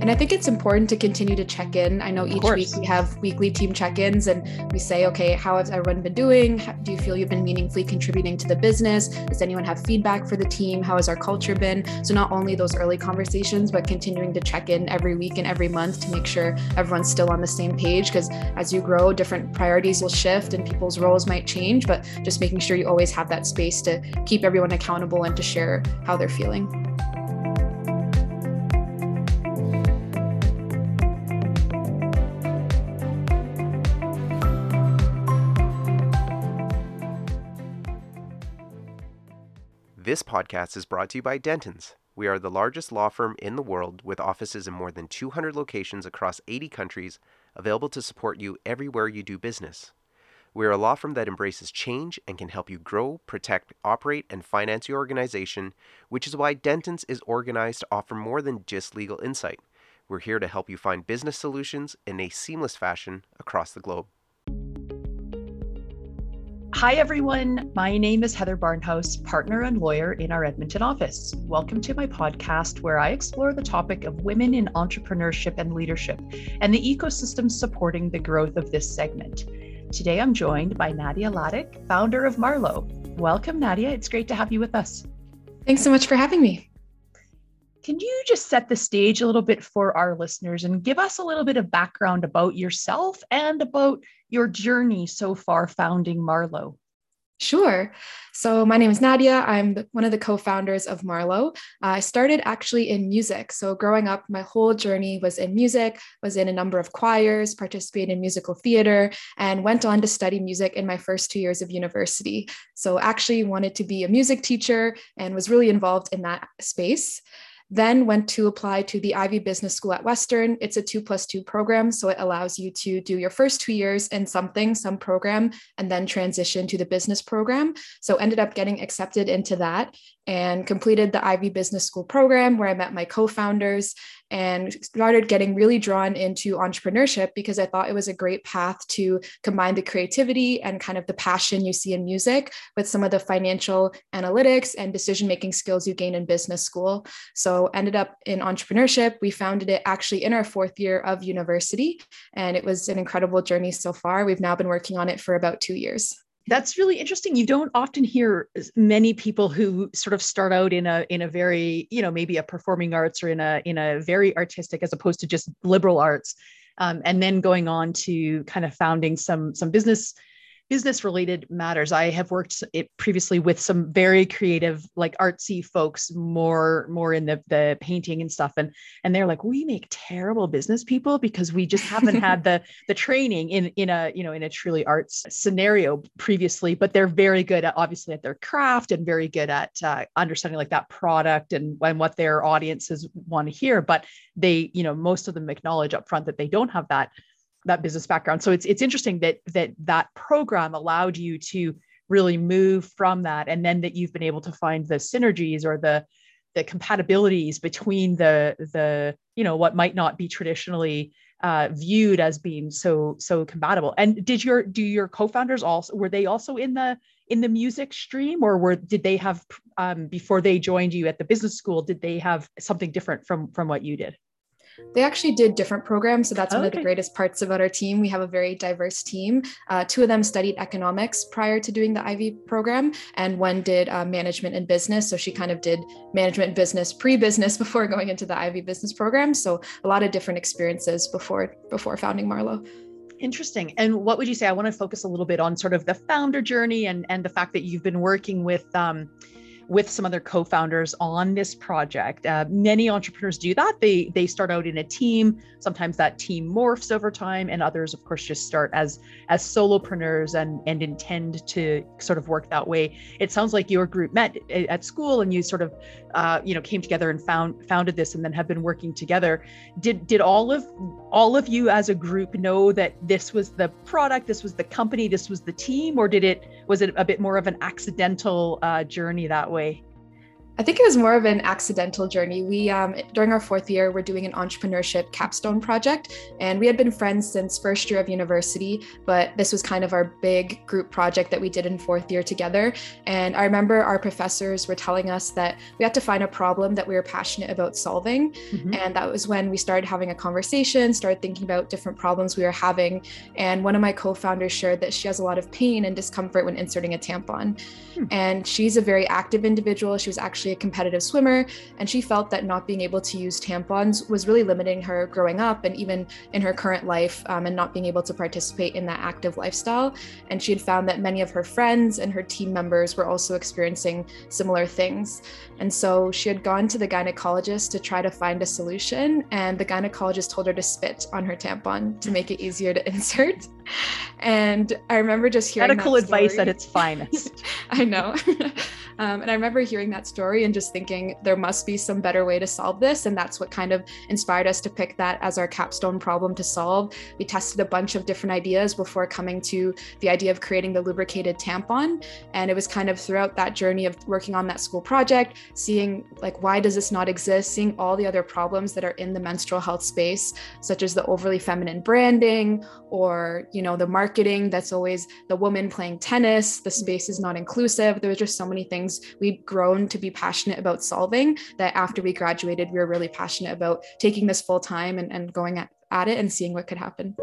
And I think it's important to continue to check in. I know each week we have weekly team check ins and we say, okay, how has everyone been doing? Do you feel you've been meaningfully contributing to the business? Does anyone have feedback for the team? How has our culture been? So, not only those early conversations, but continuing to check in every week and every month to make sure everyone's still on the same page. Because as you grow, different priorities will shift and people's roles might change, but just making sure you always have that space to keep everyone accountable and to share how they're feeling. This podcast is brought to you by Dentons. We are the largest law firm in the world with offices in more than 200 locations across 80 countries, available to support you everywhere you do business. We are a law firm that embraces change and can help you grow, protect, operate, and finance your organization, which is why Dentons is organized to offer more than just legal insight. We're here to help you find business solutions in a seamless fashion across the globe. Hi, everyone. My name is Heather Barnhouse, partner and lawyer in our Edmonton office. Welcome to my podcast, where I explore the topic of women in entrepreneurship and leadership and the ecosystem supporting the growth of this segment. Today, I'm joined by Nadia Ladek, founder of Marlowe. Welcome, Nadia. It's great to have you with us. Thanks so much for having me. Can you just set the stage a little bit for our listeners and give us a little bit of background about yourself and about your journey so far founding Marlowe? Sure. So, my name is Nadia. I'm one of the co founders of Marlowe. Uh, I started actually in music. So, growing up, my whole journey was in music, was in a number of choirs, participated in musical theater, and went on to study music in my first two years of university. So, actually wanted to be a music teacher and was really involved in that space then went to apply to the Ivey Business School at Western. It's a two plus two program. So it allows you to do your first two years in something, some program, and then transition to the business program. So ended up getting accepted into that and completed the Ivey Business School program where I met my co founders and started getting really drawn into entrepreneurship because I thought it was a great path to combine the creativity and kind of the passion you see in music with some of the financial analytics and decision making skills you gain in business school. So ended up in entrepreneurship. We founded it actually in our fourth year of university and it was an incredible journey so far. We've now been working on it for about 2 years that's really interesting. You don't often hear many people who sort of start out in a in a very you know maybe a performing arts or in a in a very artistic as opposed to just liberal arts um, and then going on to kind of founding some some business business related matters. I have worked it previously with some very creative, like artsy folks, more more in the the painting and stuff, and and they're like, we make terrible business people because we just haven't had the the training in in a you know in a truly arts scenario previously. But they're very good at obviously at their craft and very good at uh, understanding like that product and and what their audiences want to hear. But they you know most of them acknowledge upfront that they don't have that that business background. So it's it's interesting that that that program allowed you to really move from that, and then that you've been able to find the synergies or the the compatibilities between the the you know what might not be traditionally uh, viewed as being so so compatible. And did your do your co-founders also were they also in the in the music stream, or were did they have um, before they joined you at the business school? Did they have something different from from what you did? They actually did different programs. So that's one of the greatest parts about our team. We have a very diverse team. Uh, two of them studied economics prior to doing the Ivey program, and one did uh, management and business. So she kind of did management and business pre business before going into the Ivey business program. So a lot of different experiences before before founding Marlowe interesting and what would you say i want to focus a little bit on sort of the founder journey and and the fact that you've been working with um, with some other co-founders on this project. Uh, many entrepreneurs do that. They they start out in a team. Sometimes that team morphs over time, and others, of course, just start as as solopreneurs and and intend to sort of work that way. It sounds like your group met at school, and you sort of uh, you know came together and found founded this, and then have been working together. Did did all of all of you as a group know that this was the product, this was the company, this was the team, or did it was it a bit more of an accidental uh, journey that way? way. I think it was more of an accidental journey. We, um, during our fourth year, we're doing an entrepreneurship capstone project, and we had been friends since first year of university, but this was kind of our big group project that we did in fourth year together. And I remember our professors were telling us that we had to find a problem that we were passionate about solving. Mm-hmm. And that was when we started having a conversation, started thinking about different problems we were having. And one of my co founders shared that she has a lot of pain and discomfort when inserting a tampon. Hmm. And she's a very active individual. She was actually a competitive swimmer, and she felt that not being able to use tampons was really limiting her growing up and even in her current life, um, and not being able to participate in that active lifestyle. And she had found that many of her friends and her team members were also experiencing similar things. And so she had gone to the gynecologist to try to find a solution, and the gynecologist told her to spit on her tampon to make it easier to insert. And I remember just hearing that. medical advice at its finest. I know. Um, and I remember hearing that story and just thinking there must be some better way to solve this. And that's what kind of inspired us to pick that as our capstone problem to solve. We tested a bunch of different ideas before coming to the idea of creating the lubricated tampon. And it was kind of throughout that journey of working on that school project, seeing like, why does this not exist? Seeing all the other problems that are in the menstrual health space, such as the overly feminine branding or, you know, the marketing that's always the woman playing tennis, the mm-hmm. space is not inclusive. There was just so many things we'd grown to be passionate about solving that after we graduated, we were really passionate about taking this full time and, and going at, at it and seeing what could happen.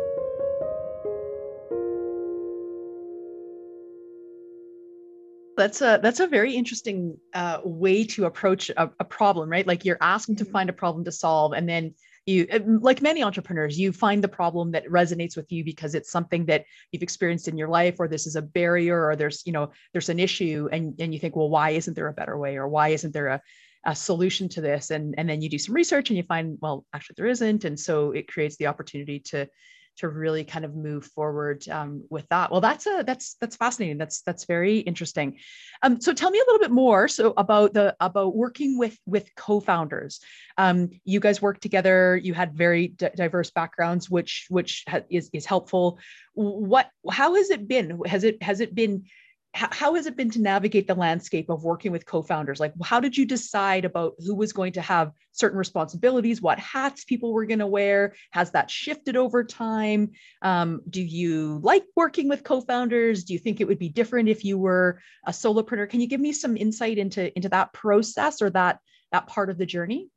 That's a that's a very interesting uh, way to approach a, a, problem right? Like you're asking to mm-hmm. find a problem to solve and then you like many entrepreneurs you find the problem that resonates with you because it's something that you've experienced in your life or this is a barrier or there's you know there's an issue and and you think well why isn't there a better way or why isn't there a, a solution to this? And and then you do some research and you find well actually there isn't. And so it creates the opportunity to to really kind of move forward um, with that. Well, that's a that's that's fascinating. That's that's very interesting. Um, so tell me a little bit more so about the about working with with co-founders. Um, you guys worked together. You had very d- diverse backgrounds, which which ha- is is helpful. What how has it been? Has it has it been how has it been to navigate the landscape of working with co-founders? Like how did you decide about who was going to have certain responsibilities? What hats people were going to wear? Has that shifted over time? Um, do you like working with co-founders? Do you think it would be different if you were a solopreneur? Can you give me some insight into into that process or that that part of the journey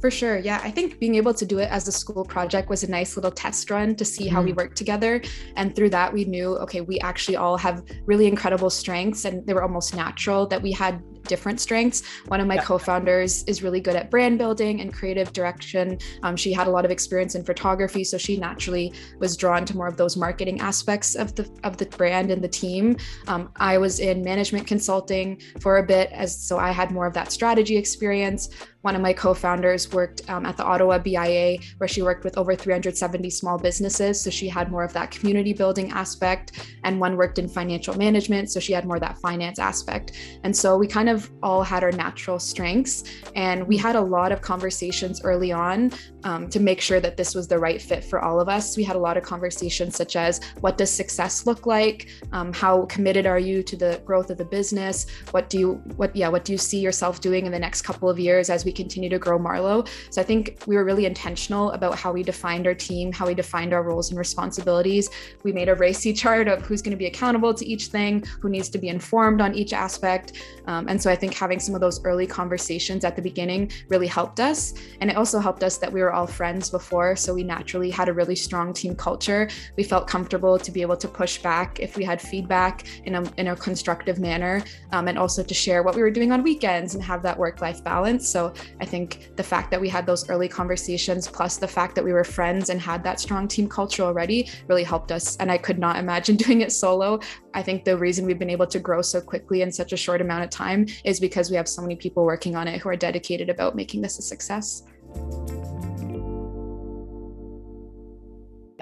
for sure. Yeah. I think being able to do it as a school project was a nice little test run to see how mm. we work together. And through that, we knew, okay, we actually all have really incredible strengths and they were almost natural that we had different strengths. One of my yeah. co-founders is really good at brand building and creative direction. Um, she had a lot of experience in photography, so she naturally was drawn to more of those marketing aspects of the of the brand and the team. Um, I was in management consulting for a bit, as so I had more of that strategy experience. One of my co-founders worked um, at the Ottawa BIA, where she worked with over 370 small businesses, so she had more of that community building aspect. And one worked in financial management, so she had more that finance aspect. And so we kind of of all had our natural strengths. And we had a lot of conversations early on um, to make sure that this was the right fit for all of us. We had a lot of conversations such as what does success look like? Um, how committed are you to the growth of the business? What do you, what, yeah, what do you see yourself doing in the next couple of years as we continue to grow Marlowe? So I think we were really intentional about how we defined our team, how we defined our roles and responsibilities. We made a RACI chart of who's going to be accountable to each thing, who needs to be informed on each aspect. Um, and so I think having some of those early conversations at the beginning really helped us. And it also helped us that we were all friends before. So we naturally had a really strong team culture. We felt comfortable to be able to push back if we had feedback in a, in a constructive manner um, and also to share what we were doing on weekends and have that work life balance. So I think the fact that we had those early conversations, plus the fact that we were friends and had that strong team culture already, really helped us. And I could not imagine doing it solo. I think the reason we've been able to grow so quickly in such a short amount of time is because we have so many people working on it who are dedicated about making this a success.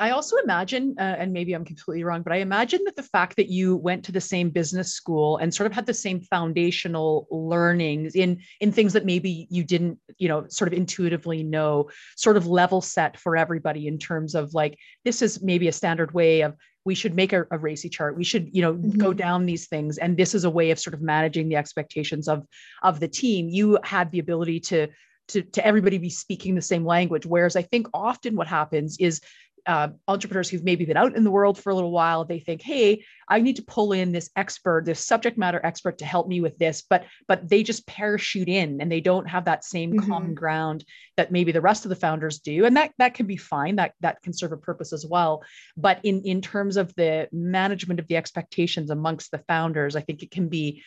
I also imagine, uh, and maybe I'm completely wrong, but I imagine that the fact that you went to the same business school and sort of had the same foundational learnings in in things that maybe you didn't, you know, sort of intuitively know, sort of level set for everybody in terms of like this is maybe a standard way of we should make a, a RACI chart. We should you know mm-hmm. go down these things. And this is a way of sort of managing the expectations of of the team. You had the ability to to, to everybody be speaking the same language. Whereas i think often what happens is uh, entrepreneurs who've maybe been out in the world for a little while they think hey i need to pull in this expert this subject matter expert to help me with this but but they just parachute in and they don't have that same mm-hmm. common ground that maybe the rest of the founders do and that that can be fine that that can serve a purpose as well but in in terms of the management of the expectations amongst the founders i think it can be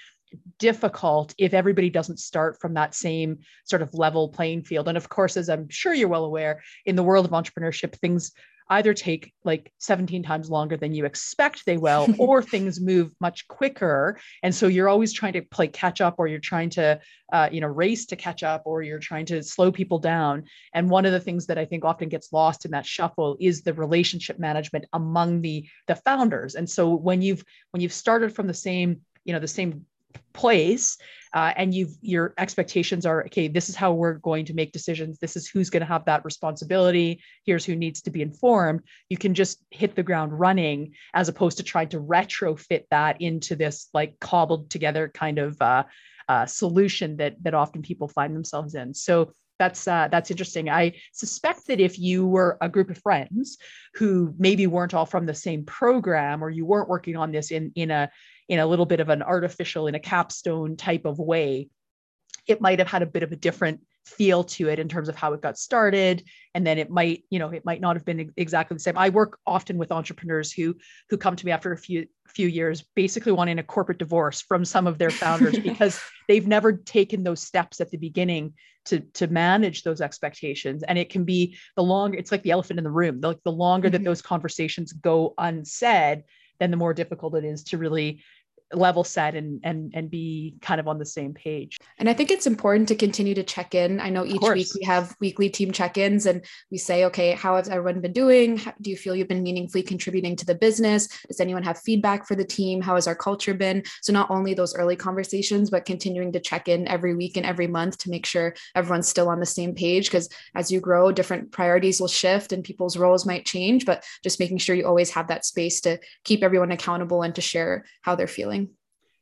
difficult if everybody doesn't start from that same sort of level playing field. And of course, as I'm sure you're well aware, in the world of entrepreneurship, things either take like 17 times longer than you expect they will, or things move much quicker. And so you're always trying to play catch up, or you're trying to, uh, you know, race to catch up, or you're trying to slow people down. And one of the things that I think often gets lost in that shuffle is the relationship management among the the founders. And so when you've when you've started from the same you know the same place uh, and you've your expectations are okay this is how we're going to make decisions. This is who's going to have that responsibility. Here's who needs to be informed. You can just hit the ground running as opposed to trying to retrofit that into this like cobbled together kind of uh, uh, solution that that often people find themselves in. So that's uh, that's interesting. I suspect that if you were a group of friends who maybe weren't all from the same program, or you weren't working on this in in a in a little bit of an artificial, in a capstone type of way, it might have had a bit of a different feel to it in terms of how it got started. And then it might you know it might not have been exactly the same. I work often with entrepreneurs who who come to me after a few few years basically wanting a corporate divorce from some of their founders because they've never taken those steps at the beginning to to manage those expectations. And it can be the longer it's like the elephant in the room. The, the longer mm-hmm. that those conversations go unsaid then the more difficult it is to really level set and and and be kind of on the same page. And i think it's important to continue to check in. I know each week we have weekly team check-ins and we say okay how has everyone been doing? How, do you feel you've been meaningfully contributing to the business? Does anyone have feedback for the team? How has our culture been? So not only those early conversations but continuing to check in every week and every month to make sure everyone's still on the same page because as you grow different priorities will shift and people's roles might change but just making sure you always have that space to keep everyone accountable and to share how they're feeling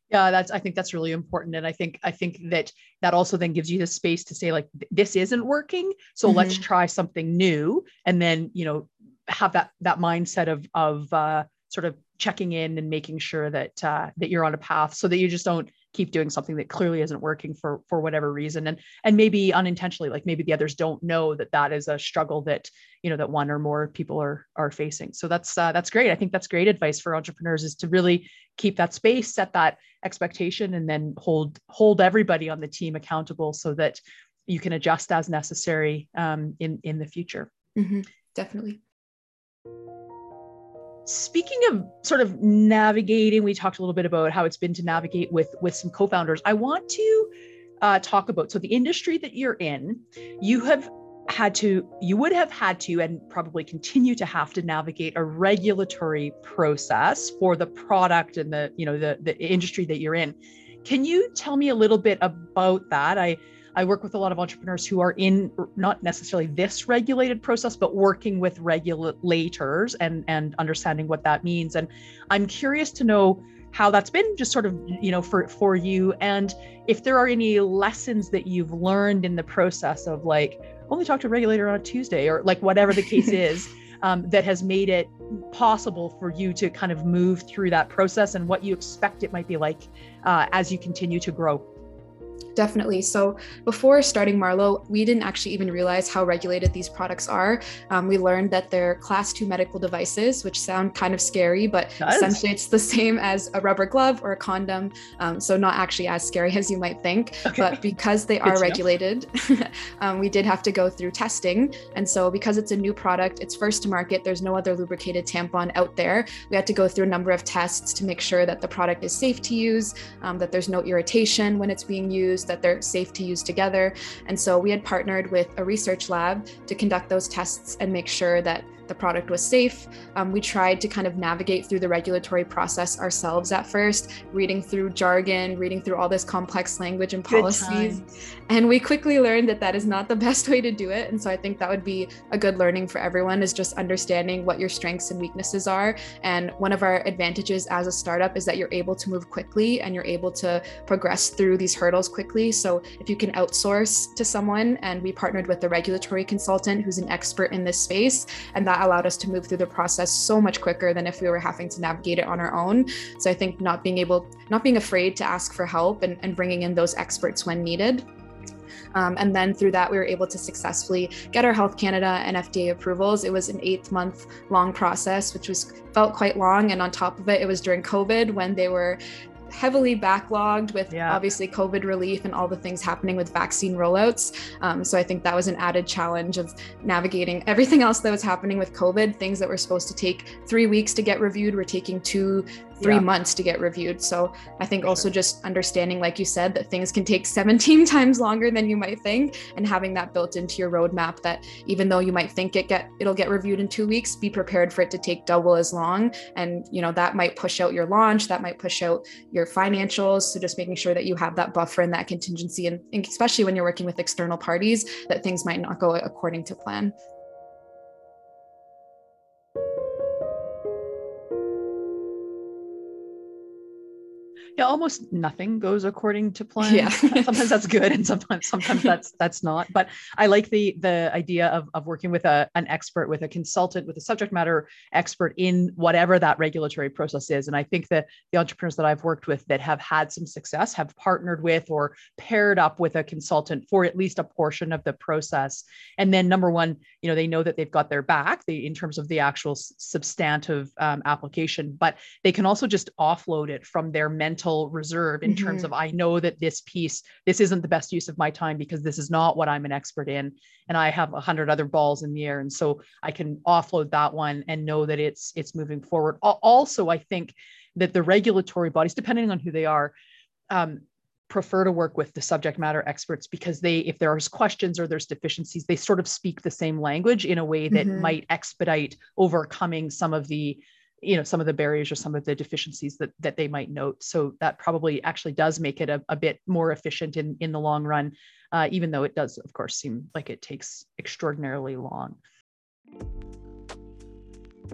yeah that's i think that's really important and i think i think that that also then gives you the space to say like this isn't working so mm-hmm. let's try something new and then you know have that that mindset of of uh, sort of checking in and making sure that uh, that you're on a path so that you just don't keep doing something that clearly isn't working for for whatever reason. And and maybe unintentionally like maybe the others don't know that that is a struggle that you know that one or more people are are facing. So that's uh, that's great. I think that's great advice for entrepreneurs is to really keep that space set that expectation and then hold hold everybody on the team accountable so that you can adjust as necessary um, in in the future. Mm-hmm. definitely speaking of sort of navigating we talked a little bit about how it's been to navigate with with some co-founders. I want to uh, talk about so the industry that you're in you have had to you would have had to and probably continue to have to navigate a regulatory process for the product and the you know the the industry that you're in. Can you tell me a little bit about that? I I work with a lot of entrepreneurs who are in not necessarily this regulated process, but working with regulators and, and understanding what that means. And I'm curious to know how that's been just sort of you know for for you and if there are any lessons that you've learned in the process of like only talk to a regulator on a tuesday or like whatever the case is um, that has made it possible for you to kind of move through that process and what you expect it might be like uh, as you continue to grow Definitely. So before starting Marlowe, we didn't actually even realize how regulated these products are. Um, we learned that they're class two medical devices, which sound kind of scary, but essentially it's the same as a rubber glove or a condom. Um, so not actually as scary as you might think. Okay. But because they are regulated, um, we did have to go through testing. And so because it's a new product, it's first to market, there's no other lubricated tampon out there. We had to go through a number of tests to make sure that the product is safe to use, um, that there's no irritation when it's being used that they're safe to use together. And so we had partnered with a research lab to conduct those tests and make sure that the product was safe. Um, we tried to kind of navigate through the regulatory process ourselves at first, reading through jargon, reading through all this complex language and policies. And we quickly learned that that is not the best way to do it. And so I think that would be a good learning for everyone is just understanding what your strengths and weaknesses are. And one of our advantages as a startup is that you're able to move quickly and you're able to progress through these hurdles quickly. So if you can outsource to someone, and we partnered with a regulatory consultant who's an expert in this space, and that allowed us to move through the process so much quicker than if we were having to navigate it on our own. So I think not being able, not being afraid to ask for help and, and bringing in those experts when needed. Um, and then through that, we were able to successfully get our Health Canada and FDA approvals. It was an eight month long process, which was felt quite long. And on top of it, it was during COVID when they were heavily backlogged with yeah. obviously COVID relief and all the things happening with vaccine rollouts. Um, so I think that was an added challenge of navigating everything else that was happening with COVID. Things that were supposed to take three weeks to get reviewed were taking two, three yeah. months to get reviewed. So I think also just understanding, like you said, that things can take 17 times longer than you might think, and having that built into your roadmap that even though you might think it get it'll get reviewed in two weeks, be prepared for it to take double as long. And you know that might push out your launch, that might push out your financials. So just making sure that you have that buffer and that contingency, and, and especially when you're working with external parties, that things might not go according to plan. Yeah almost nothing goes according to plan. Yeah sometimes that's good and sometimes sometimes that's that's not. But i like the the idea of, of working with a, an expert with a consultant with a subject matter expert in whatever that regulatory process is. And i think that the entrepreneurs that i've worked with that have had some success have partnered with or paired up with a consultant for at least a portion of the process. And then number one you know they know that they've got their back they, in terms of the actual substantive um, application but they can also just offload it from their mental mental reserve in mm-hmm. terms of I know that this piece, this isn't the best use of my time because this is not what I'm an expert in. And I have a hundred other balls in the air. And so I can offload that one and know that it's it's moving forward. Also, I think that the regulatory bodies, depending on who they are, um, prefer to work with the subject matter experts because they if there's questions or there's deficiencies they sort of speak the same language in a way that mm-hmm. might expedite overcoming some of the you know some of the barriers or some of the deficiencies that that they might note so that probably actually does make it a, a bit more efficient in in the long run uh, even though it does of course seem like it takes extraordinarily long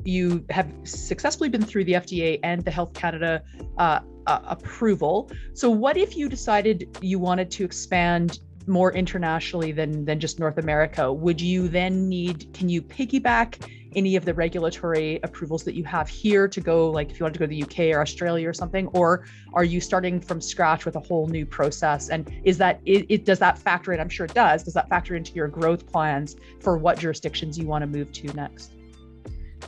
you have successfully been through the FDA and the Health Canada uh, uh, approval. So, what if you decided you wanted to expand more internationally than than just North America? Would you then need? Can you piggyback any of the regulatory approvals that you have here to go like if you want to go to the UK or Australia or something or are you starting from scratch with a whole new process? And is that it, it does that factor in? I'm sure it does. Does that factor into your growth plans for what jurisdictions you want to move to next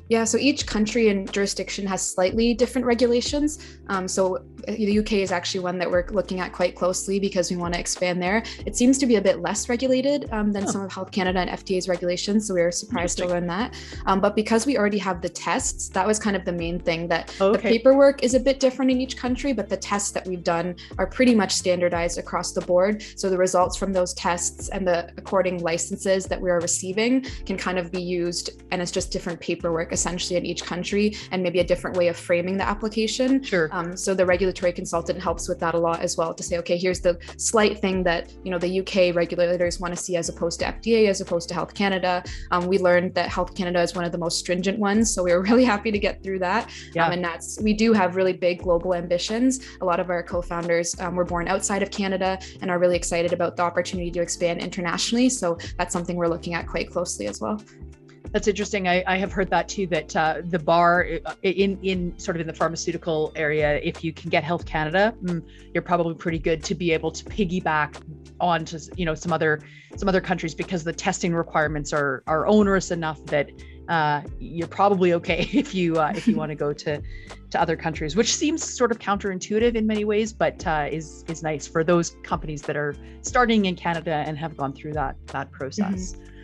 yeah, so each country and jurisdiction has slightly different regulations. Um, so uh, the UK is actually one that we're looking at quite closely because we want to expand there. It seems to be a bit less regulated um, than oh. some of Health Canada and FDA's regulations, so we were surprised to learn that. Um, but because we already have the tests, that was kind of the main thing. That okay. the paperwork is a bit different in each country, but the tests that we've done are pretty much standardized across the board. So the results from those tests and the according licenses that we are receiving can kind of be used, and it's just different paperwork essentially in each country and maybe a different way of framing the application. Sure. Um, so the regulatory consultant helps with that a lot as well to say, okay, here's the slight thing that you know the UK regulators want to see as opposed to FDA, as opposed to Health Canada. Um, we learned that Health Canada is one of the most stringent ones, so we were really happy to get through that. Yeah. Um, and that's we do have really big global ambitions. A lot of our co-founders um, were born outside of Canada and are really excited about the opportunity to expand internationally. So that's something we're looking at quite closely as well. That's interesting. I, I have heard that too. That uh, the bar uh, in in sort of in the pharmaceutical area, if you can get Health Canada, mm, you're probably pretty good to be able to piggyback onto you know some other some other countries because the testing requirements are are onerous enough that uh, you're probably okay if you uh, if you want to go to to other countries, which seems sort of counterintuitive in many ways, but uh, is is nice for those companies that are starting in Canada and have gone through that that process. Mm-hmm.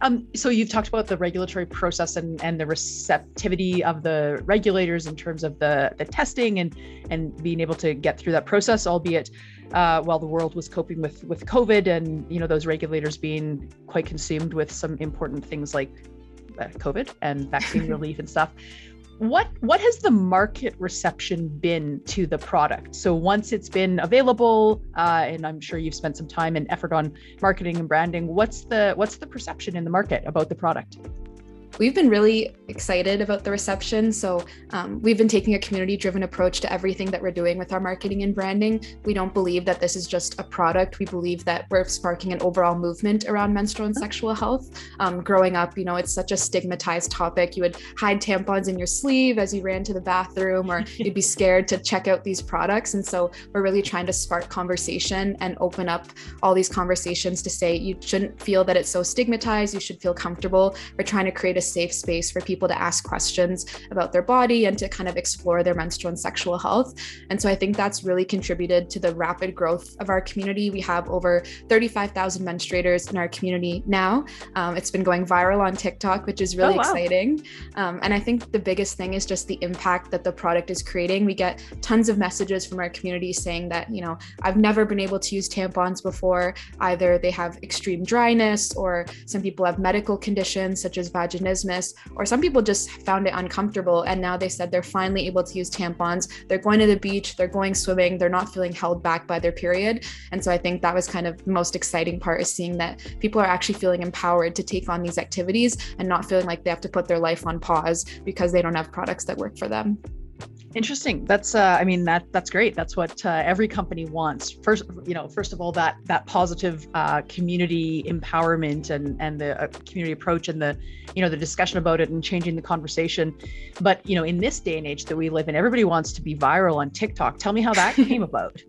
Um, so you've talked about the regulatory process and, and the receptivity of the regulators in terms of the, the testing and and being able to get through that process, albeit uh, while the world was coping with with COVID and you know those regulators being quite consumed with some important things like uh, COVID and vaccine relief and stuff. What what has the market reception been to the product? So once it's been available, uh, and I'm sure you've spent some time and effort on marketing and branding, what's the what's the perception in the market about the product? We've been really excited about the reception. So, um, we've been taking a community driven approach to everything that we're doing with our marketing and branding. We don't believe that this is just a product. We believe that we're sparking an overall movement around menstrual and sexual health. Um, growing up, you know, it's such a stigmatized topic. You would hide tampons in your sleeve as you ran to the bathroom, or you'd be scared to check out these products. And so, we're really trying to spark conversation and open up all these conversations to say you shouldn't feel that it's so stigmatized. You should feel comfortable. We're trying to create a safe space for people to ask questions about their body and to kind of explore their menstrual and sexual health. And so I think that's really contributed to the rapid growth of our community. We have over 35,000 menstruators in our community now. Um, it's been going viral on TikTok, which is really oh, wow. exciting. Um, and I think the biggest thing is just the impact that the product is creating. We get tons of messages from our community saying that, you know, I've never been able to use tampons before. Either they have extreme dryness or some people have medical conditions such as vaginismus or some people just found it uncomfortable and now they said they're finally able to use tampons. They're going to the beach, they're going swimming, they're not feeling held back by their period. And so I think that was kind of the most exciting part is seeing that people are actually feeling empowered to take on these activities and not feeling like they have to put their life on pause because they don't have products that work for them. Interesting. That's uh, I mean that that's great. That's what uh, every company wants. First, you know, first of all, that that positive uh, community empowerment and and the uh, community approach and the you know the discussion about it and changing the conversation. But you know, in this day and age that we live in, everybody wants to be viral on TikTok. Tell me how that came about.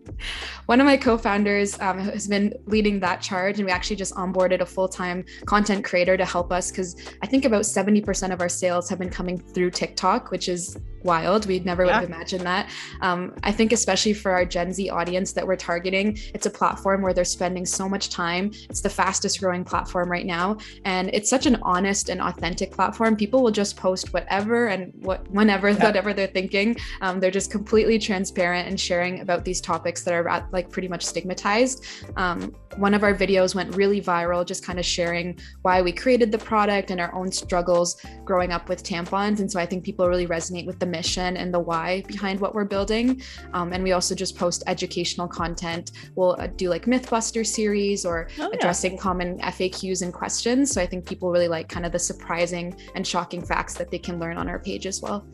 One of my co-founders um, has been leading that charge, and we actually just onboarded a full-time content creator to help us because I think about seventy percent of our sales have been coming through TikTok, which is wild. We'd never. Would have imagined that. Um, I think, especially for our Gen Z audience that we're targeting, it's a platform where they're spending so much time. It's the fastest growing platform right now. And it's such an honest and authentic platform. People will just post whatever and what whenever, yeah. whatever they're thinking. Um, they're just completely transparent and sharing about these topics that are at, like pretty much stigmatized. Um, one of our videos went really viral, just kind of sharing why we created the product and our own struggles growing up with tampons. And so I think people really resonate with the mission and the why behind what we're building. Um, and we also just post educational content. We'll uh, do like Mythbuster series or oh, yeah. addressing common FAQs and questions. So I think people really like kind of the surprising and shocking facts that they can learn on our page as well.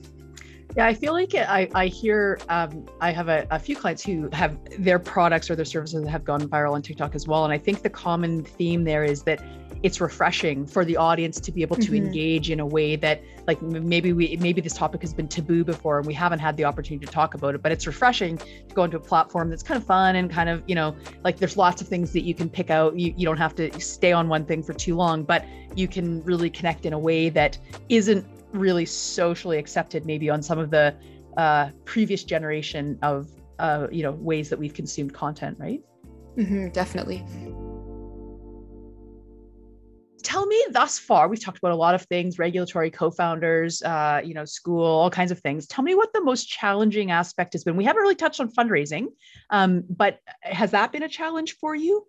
Yeah, I feel like it, I, I hear um, I have a, a, few clients who have their products or their services have gone viral on TikTok as well. And I think the common theme there is that it's refreshing for the audience to be able to mm-hmm. engage in a way that like maybe we maybe this topic has been taboo before and we haven't had the opportunity to talk about it but it's refreshing to go into a platform that's kind of fun and kind of you know like there's lots of things that you can pick out. You, you don't have to stay on one thing for too long but you can really connect in a way that isn't really socially accepted maybe on some of the uh, previous generation of uh, you know ways that we've consumed content right? Mm-hmm, definitely tell me thus far we've talked about a lot of things regulatory co-founders uh, you know school all kinds of things tell me what the most challenging aspect has been we haven't really touched on fundraising um, but has that been a challenge for you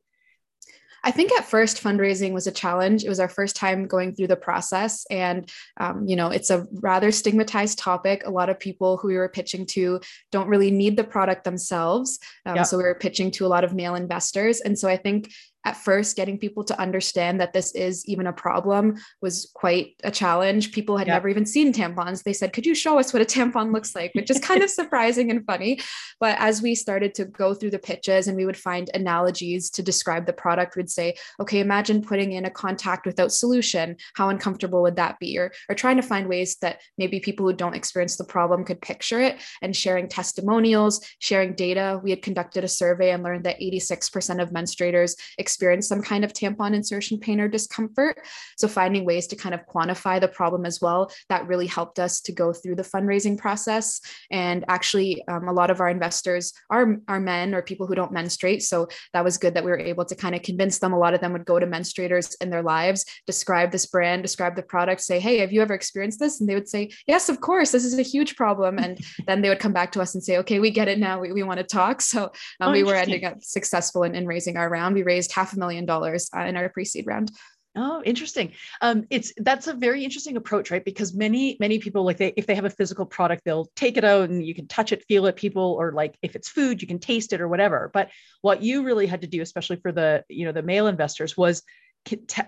I think at first fundraising was a challenge. It was our first time going through the process. And, um, you know, it's a rather stigmatized topic. A lot of people who we were pitching to don't really need the product themselves. Um, yeah. So we were pitching to a lot of male investors. And so I think at first getting people to understand that this is even a problem was quite a challenge. People had never even seen tampons. They said could you show us what a tampon looks like? Which is kind of surprising and funny. But as we started to go through the pitches and we would find analogies to describe the product we'd say okay imagine putting in a contact without solution. How uncomfortable would that be? Or, or trying to find ways that maybe people who don't experience the problem could picture it and sharing testimonials sharing data. We had conducted a survey and learned that 86% of menstruators experience some kind of tampon insertion pain or discomfort. So, finding ways to kind of quantify the problem as well, that really helped us to go through the fundraising process. And actually, um, a lot of our investors are, are men or people who don't menstruate. So, that was good that we were able to kind of convince them. A lot of them would go to menstruators in their lives, describe this brand, describe the product, say, Hey, have you ever experienced this? And they would say, Yes, of course, this is a huge problem. And then they would come back to us and say, Okay, we get it now. We, we want to talk. So, um, oh, we were ending up successful in, in raising our round. We raised half half a million dollars uh, in our pre-seed round. Oh, interesting. Um, it's that's a very interesting approach, right? Because many many people like they if they have a physical product, they'll take it out and you can touch it, feel it. People or like if it's food, you can taste it or whatever. But what you really had to do, especially for the you know the male investors, was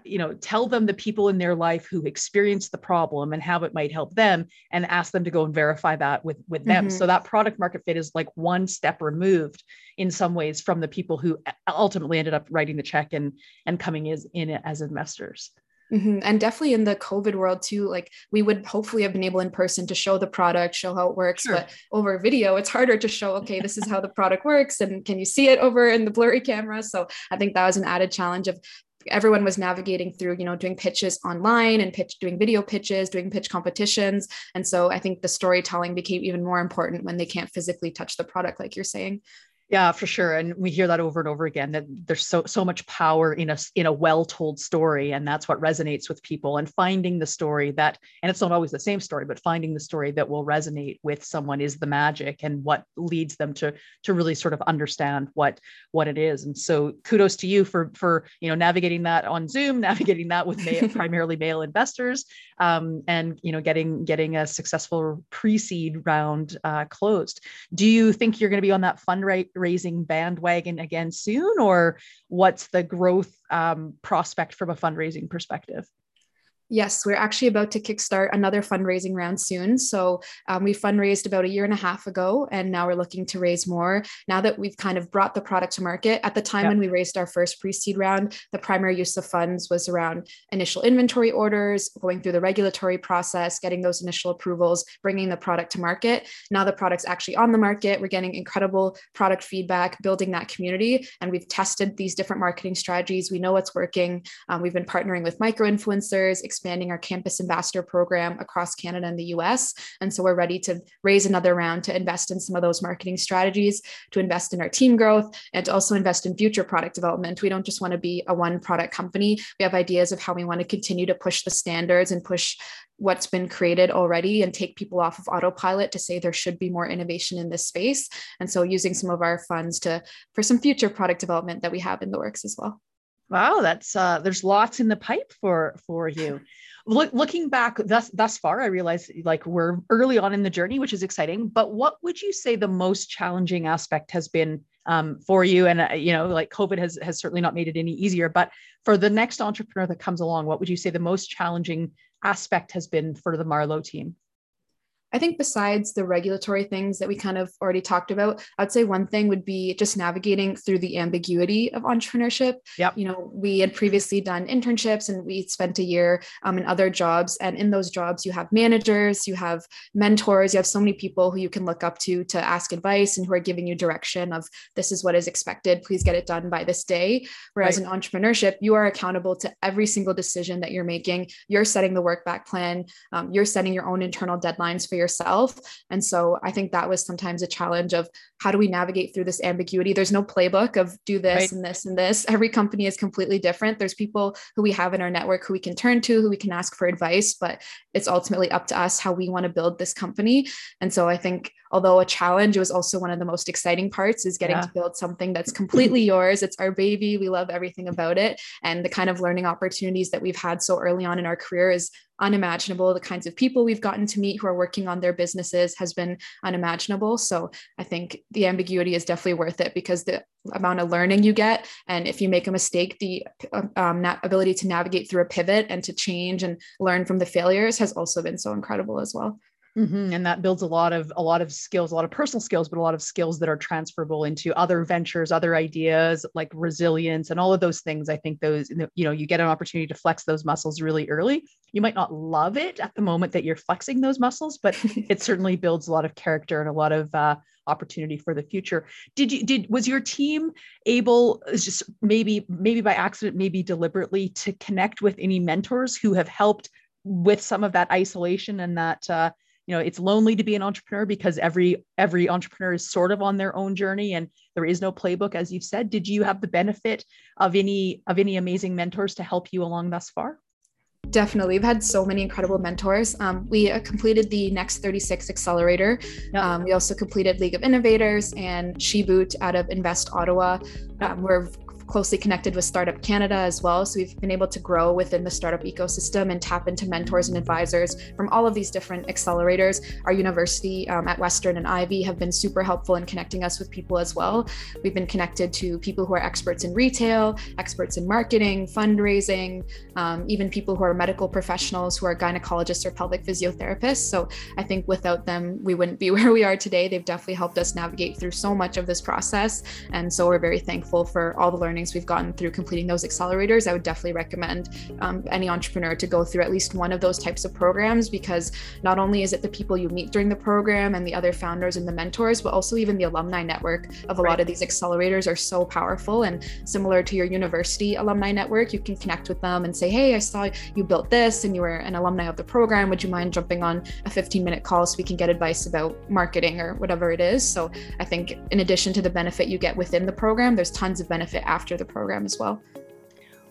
you know tell them the people in their life who experienced the problem and how it might help them and ask them to go and verify that with with them mm-hmm. so that product market fit is like one step removed in some ways from the people who ultimately ended up writing the check and and coming as in as investors Mm-hmm. And definitely in the COVID world too, like we would hopefully have been able in person to show the product, show how it works. Sure. But over video, it's harder to show, okay, this is how the product works. And can you see it over in the blurry camera? So I think that was an added challenge of everyone was navigating through you know doing pitches online and pitch doing video pitches doing pitch competitions. And so i think the storytelling became even more important when they can't physically touch the product like you're saying yeah, for sure. And we hear that over and over again that there's so so much power in a in a well-told story. And that's what resonates with people. And finding the story that, and it's not always the same story, but finding the story that will resonate with someone is the magic and what leads them to to really sort of understand what what it is. And so kudos to you for for you know navigating that on Zoom, navigating that with primarily male investors, um, and you know getting getting a successful pre-seed round uh, closed. Do you think you're going to be on that fundraising fundraising bandwagon again soon, or what's the growth um, prospect from a fundraising perspective? Yes, we're actually about to kickstart another fundraising round soon. So um, we fundraised about a year and a half ago, and now we're looking to raise more. Now that we've kind of brought the product to market, at the time yep. when we raised our first pre seed round, the primary use of funds was around initial inventory orders, going through the regulatory process, getting those initial approvals, bringing the product to market. Now the product's actually on the market. We're getting incredible product feedback, building that community, and we've tested these different marketing strategies. We know what's working. Um, we've been partnering with micro influencers expanding our campus ambassador program across Canada and the US. And so we're ready to raise another round to invest in some of those marketing strategies, to invest in our team growth, and to also invest in future product development. We don't just want to be a one product company. We have ideas of how we want to continue to push the standards and push what's been created already and take people off of autopilot to say there should be more innovation in this space and so using some of our funds to for some future product development that we have in the works as well Wow, that's uh, there's lots in the pipe for for you. Look, looking back thus thus far, I realize like we're early on in the journey, which is exciting. But what would you say the most challenging aspect has been um, for you? And uh, you know, like COVID has has certainly not made it any easier. But for the next entrepreneur that comes along, what would you say the most challenging aspect has been for the Marlowe team? I think besides the regulatory things that we kind of already talked about, I'd say one thing would be just navigating through the ambiguity of entrepreneurship. Yep. You know, we had previously done internships and we spent a year um, in other jobs. And in those jobs, you have managers, you have mentors, you have so many people who you can look up to to ask advice and who are giving you direction of this is what is expected. Please get it done by this day. Whereas right. in entrepreneurship, you are accountable to every single decision that you're making. You're setting the work back plan. Um, you're setting your own internal deadlines for yourself. And so I think that was sometimes a challenge of how do we navigate through this ambiguity? There's no playbook of do this right. and this and this. Every company is completely different. There's people who we have in our network who we can turn to, who we can ask for advice, but it's ultimately up to us how we want to build this company. And so I think although a challenge, it was also one of the most exciting parts is getting yeah. to build something that's completely yours. It's our baby. We love everything about it. And the kind of learning opportunities that we've had so early on in our career is unimaginable. The kinds of people we've gotten to meet who are working on their businesses has been unimaginable. So I think the ambiguity is definitely worth it because the amount of learning you get, and if you make a mistake, the um, ability to navigate through a pivot and to change and learn from the failures has also been so incredible as well. Mm-hmm. And that builds a lot of a lot of skills, a lot of personal skills, but a lot of skills that are transferable into other ventures, other ideas like resilience and all of those things. I think those, you know, you get an opportunity to flex those muscles really early. You might not love it at the moment that you're flexing those muscles, but it certainly builds a lot of character and a lot of uh, opportunity for the future. Did you did was your team able just maybe maybe by accident, maybe deliberately to connect with any mentors who have helped with some of that isolation and that uh, you know it's lonely to be an entrepreneur because every every entrepreneur is sort of on their own journey and there is no playbook as you've said did you have the benefit of any of any amazing mentors to help you along thus far Definitely. We've had so many incredible mentors. Um, we uh, completed the Next 36 Accelerator. Yep. Um, we also completed League of Innovators and SheBoot out of Invest Ottawa. Um, we're closely connected with Startup Canada as well. So we've been able to grow within the startup ecosystem and tap into mentors and advisors from all of these different accelerators. Our university um, at Western and Ivey have been super helpful in connecting us with people as well. We've been connected to people who are experts in retail, experts in marketing, fundraising, um, even people who are medical professionals who are gynecologists or pelvic physiotherapists. So I think without them, we wouldn't be where we are today. They've definitely helped us navigate through so much of this process. And so we're very thankful for all the learnings we've gotten through completing those accelerators. I would definitely recommend um, any entrepreneur to go through at least one of those types of programs because not only is it the people you meet during the program and the other founders and the mentors, but also even the alumni network of a right. lot of these accelerators are so powerful. And similar to your university alumni network, you can connect with them and say, Hey, I saw you built this and you were an alumni of the program. Would you mind jumping on a 15 minute call so we can get advice about marketing or whatever it is? So I think in addition to the benefit you get within the program, there's tons of benefit after the program as well.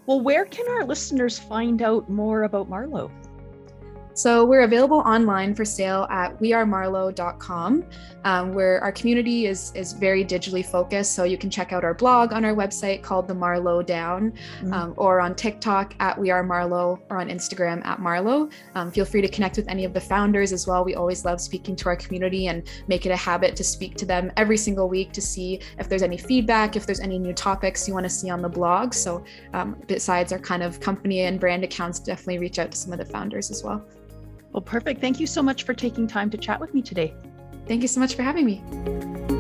Well, where can our listeners find out more about Marlowe? So we're available online for sale at wearemarlowe.com, um, where our community is is very digitally focused. So you can check out our blog on our website called the Marlowe Down, mm-hmm. um, or on TikTok at We Are or on Instagram at Marlowe. Um, feel free to connect with any of the founders as well. We always love speaking to our community and make it a habit to speak to them every single week to see if there's any feedback, if there's any new topics you want to see on the blog. So um, besides our kind of company and brand accounts, definitely reach out to some of the founders as well. Well, perfect. Thank you so much for taking time to chat with me today. Thank you so much for having me.